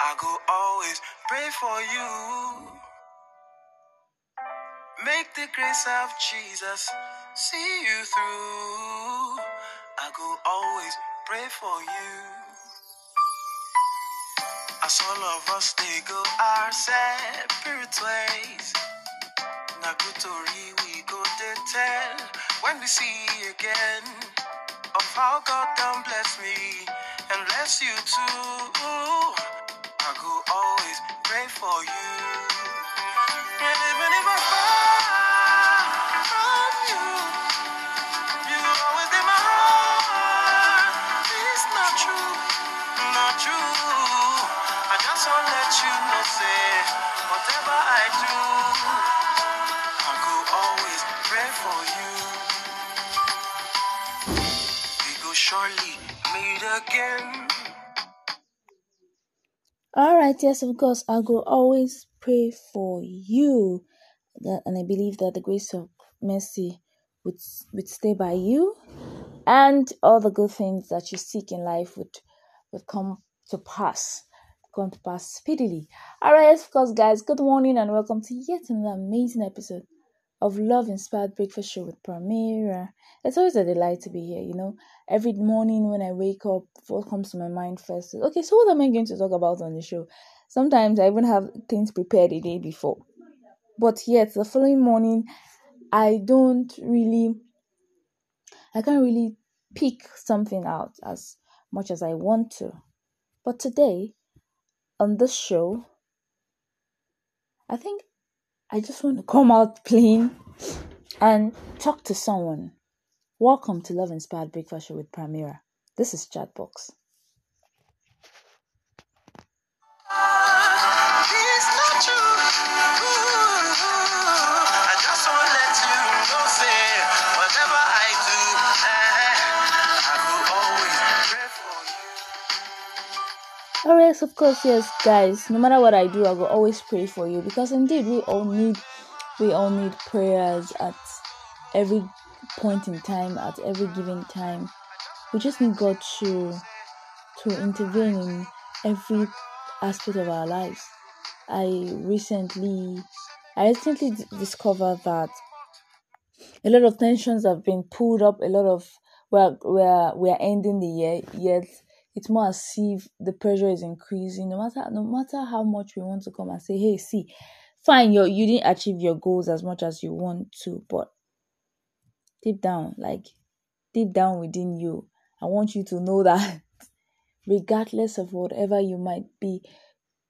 I go always pray for you. Make the grace of Jesus see you through. I go always pray for you. As all of us they go our separate ways. Na good story we go to tell when we see again of how God done bless me and bless you too. Pray for you. And even if I fall from you, you always in my heart. It's not true, not true. I just want to let you know, say, whatever I do, I go always pray for you. We go surely meet again. All right, yes, of course, I will always pray for you, and I believe that the grace of mercy would would stay by you, and all the good things that you seek in life would would come to pass, come to pass speedily. All right, yes, of course, guys, good morning and welcome to yet another amazing episode of Love Inspired Breakfast Show with Pramira. It's always a delight to be here, you know. Every morning when I wake up, what comes to my mind first is, okay, so what am I going to talk about on the show? Sometimes I even have things prepared the day before. But yet, the following morning, I don't really, I can't really pick something out as much as I want to. But today, on this show, I think I just want to come out plain and talk to someone. Welcome to Love Inspired Breakfast Show with Pramira. This is Chatbox. Yes, of course, yes, guys. No matter what I do, I will always pray for you because indeed we all need we all need prayers at every point in time, at every given time. We just need God to to intervene in every aspect of our lives. I recently I recently d- discovered that a lot of tensions have been pulled up. A lot of we're we're we're ending the year, yet it's more as if the pressure is increasing. No matter no matter how much we want to come and say, hey, see, fine, you you didn't achieve your goals as much as you want to, but deep down, like deep down within you, I want you to know that regardless of whatever you might be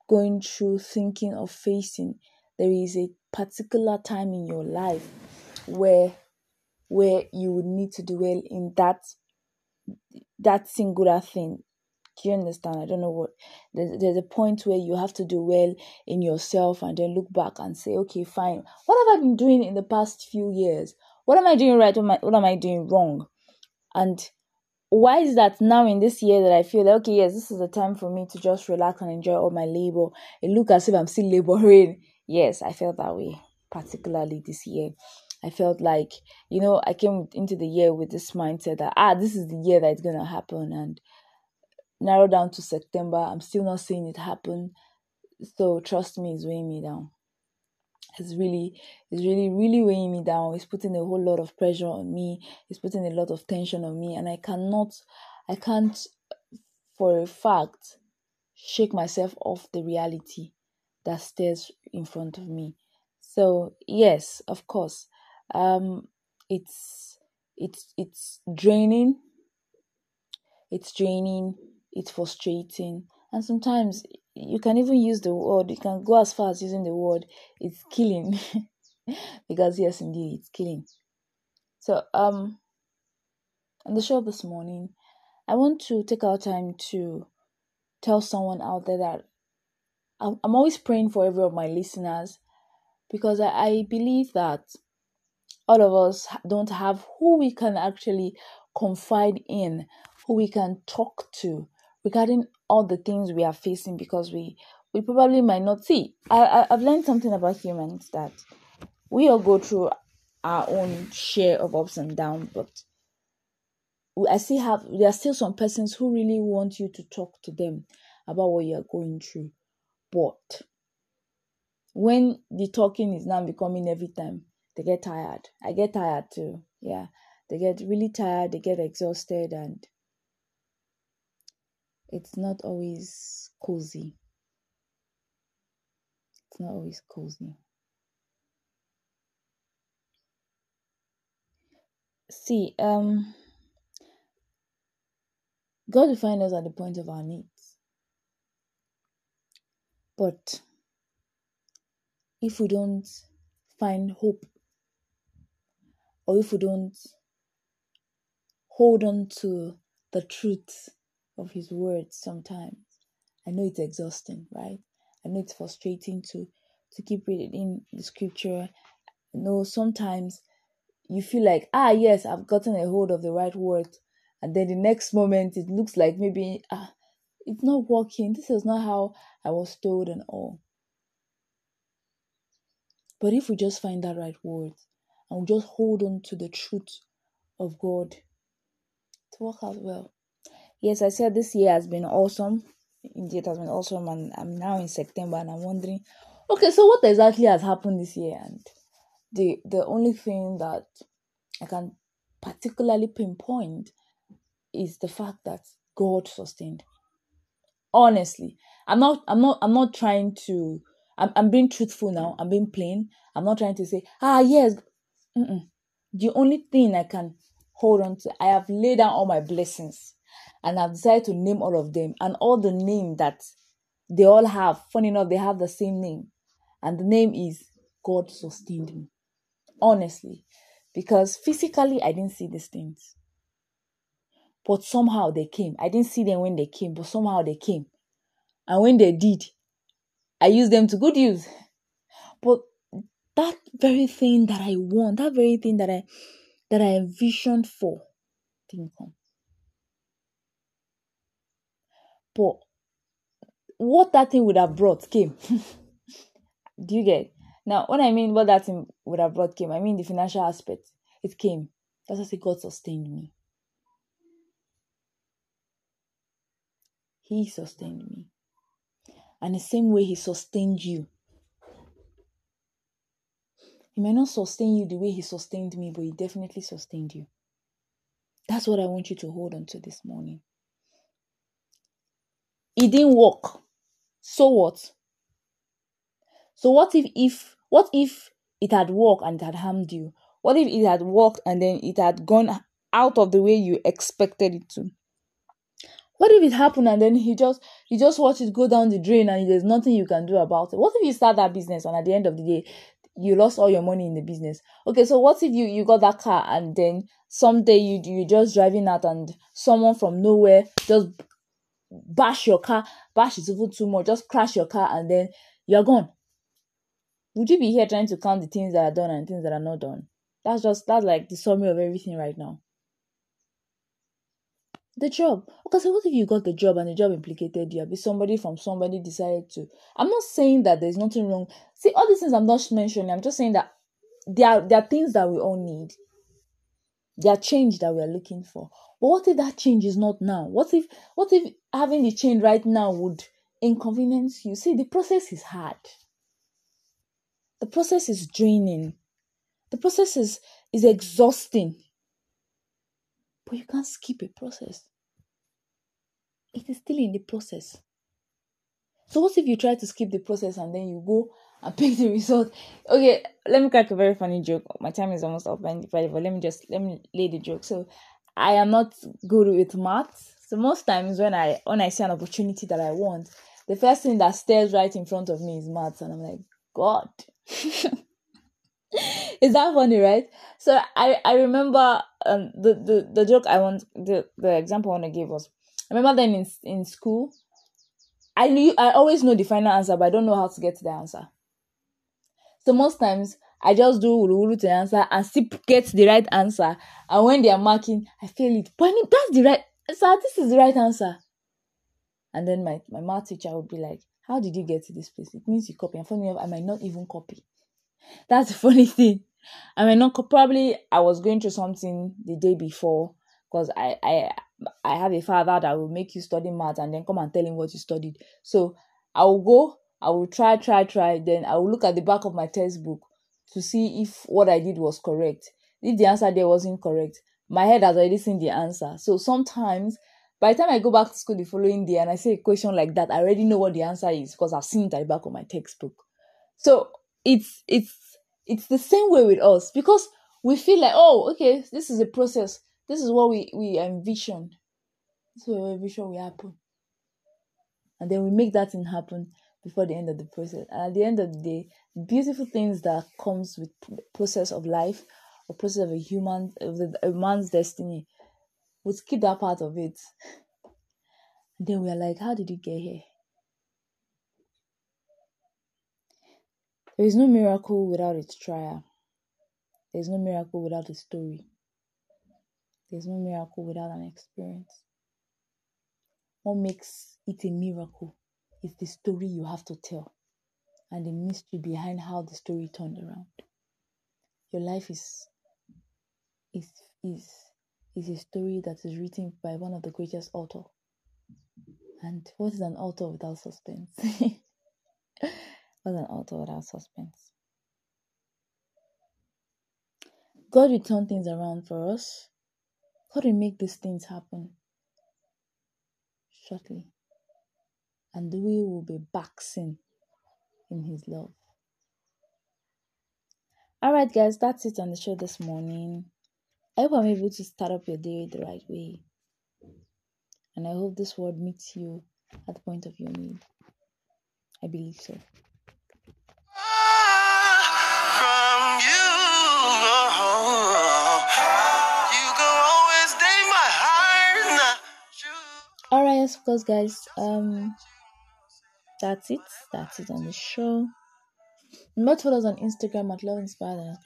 going through, thinking, or facing, there is a particular time in your life where where you would need to dwell in that that singular thing. Do you understand? I don't know what there's, there's a point where you have to do well in yourself and then look back and say, okay, fine. What have I been doing in the past few years? What am I doing right? What am I, what am I doing wrong? And why is that now in this year that I feel that okay, yes, this is the time for me to just relax and enjoy all my labor. It look as if I'm still laboring. Yes, I felt that way, particularly this year. I felt like, you know, I came into the year with this mindset that ah, this is the year that it's gonna happen and narrow down to September. I'm still not seeing it happen. So trust me, it's weighing me down. It's really, it's really, really weighing me down. It's putting a whole lot of pressure on me. It's putting a lot of tension on me, and I cannot, I can't, for a fact, shake myself off the reality that stares in front of me. So yes, of course, um, it's it's it's draining. It's draining. It's frustrating, and sometimes you can even use the word. You can go as far as using the word. It's killing, because yes, indeed, it's killing. So um, on the show this morning, I want to take our time to tell someone out there that I'm always praying for every of my listeners because I believe that all of us don't have who we can actually confide in, who we can talk to regarding all the things we are facing because we we probably might not see. I, I I've learned something about humans that we all go through our own share of ups and downs, but I still have there are still some persons who really want you to talk to them about what you are going through. But when the talking is now becoming every time, they get tired. I get tired too. Yeah. They get really tired, they get exhausted, and it's not always cozy. It's not always cozy. See, um, God will find us at the point of our needs. But if we don't find hope, or if we don't hold on to the truth of His words sometimes, I know it's exhausting, right? I know it's frustrating to to keep reading in the scripture. I know sometimes you feel like, ah, yes, I've gotten a hold of the right word, and then the next moment it looks like maybe ah, it's not working. This is not how I was told and all. But if we just find that right word and we just hold on to the truth of God, it work out well. Yes, I said this year has been awesome. Indeed, it has been awesome, and I'm now in September, and I'm wondering, okay, so what exactly has happened this year? And the the only thing that I can particularly pinpoint is the fact that God sustained. Honestly, I'm not I'm not I'm not trying to I'm, I'm being truthful now. I'm being plain. I'm not trying to say, ah yes. Mm-mm. The only thing I can hold on to, I have laid down all my blessings and I've decided to name all of them and all the name that they all have. Funny enough, they have the same name. And the name is God sustained me. Honestly. Because physically, I didn't see these things. But somehow they came. I didn't see them when they came, but somehow they came. And when they did, I used them to good use. But that very thing that I want, that very thing that I that I envisioned for, didn't come. But what that thing would have brought came. Do you get? Now, what I mean what that thing would have brought came, I mean the financial aspect. It came. That's why God sustained me. He sustained me. And the same way He sustained you. He may not sustain you the way He sustained me, but He definitely sustained you. That's what I want you to hold on to this morning. It didn't work. So what? So what if if what if it had worked and it had harmed you? What if it had worked and then it had gone out of the way you expected it to? What if it happened and then you just you just watch it go down the drain and there's nothing you can do about it? What if you start that business and at the end of the day you lost all your money in the business? Okay, so what if you you got that car and then someday you you just driving out and someone from nowhere just bash your car, bash is even too much, just crash your car and then you're gone would you be here trying to count the things that are done and things that are not done? That's just that's like the summary of everything right now. The job. Okay, so what if you got the job and the job implicated you? Be somebody from somebody decided to. I'm not saying that there's nothing wrong. See, all these things I'm not mentioning. I'm just saying that there are there are things that we all need. Are change that we are looking for. But what if that change is not now? What if what if having the change right now would inconvenience you? See, the process is hard. The process is draining. The process is, is exhausting. But you can't skip a process. It is still in the process. So what if you try to skip the process and then you go and pick the result? Okay, let me crack a very funny joke. My time is almost up, and but let me just let me lay the joke. So I am not good with maths. So most times when I when I see an opportunity that I want, the first thing that stares right in front of me is maths, and I'm like, God, is that funny, right? So I I remember um the the, the joke I want the the example I want to give was I remember then in in school I knew I always know the final answer but I don't know how to get to the answer. So most times I just do ulu to answer and still get the right answer. And when they are marking, I fail it. But that's the right sir, this is the right answer. And then my, my math teacher would be like, how did you get to this place? It means you copy. And funny enough, I might not even copy. That's the funny thing. I might not probably I was going through something the day before because I I I have a father that will make you study math and then come and tell him what you studied. So I will go I will try, try, try. Then I will look at the back of my textbook to see if what I did was correct. If the answer there wasn't correct, my head has already seen the answer. So sometimes by the time I go back to school the following day and I say a question like that, I already know what the answer is because I've seen it at the back of my textbook. So it's it's it's the same way with us because we feel like, oh, okay, this is a process. This is what we, we envision. This is we envision will happen. And then we make that thing happen before the end of the process. And at the end of the day, beautiful things that comes with process of life or process of a human of the, a man's destiny we skip that part of it. And then we are like, how did you get here? There is no miracle without its trial. There is no miracle without a story. There is no miracle without an experience. What makes it a miracle is the story you have to tell and the mystery behind how the story turned around. Your life is is is is a story that is written by one of the greatest authors. And what is an author without suspense? What's an author without suspense? God will turn things around for us. God will make these things happen shortly. And we will be boxing in His love. Alright, guys, that's it on the show this morning. I hope I'm able to start up your day the right way. And I hope this word meets you at the point of your need. I believe so. From you, you go always stay my heart. Not you. Alright, yes, of course, guys. Um, that's it. That's it on the show. Remember follow us on Instagram at Love Inspired and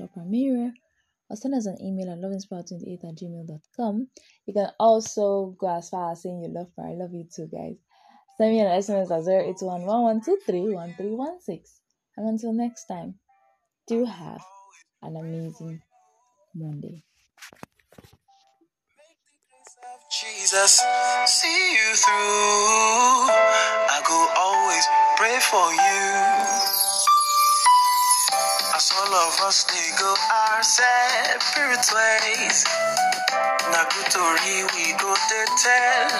or send us an email at loveinspire28 at gmail.com. You can also go as far as saying you love me. I love you too, guys. Send me an SMS at 08111231316. And until next time, do have an amazing Monday. Jesus, see you through. I go always pray for you. As all of us they go our separate ways. Na good to we go to tell.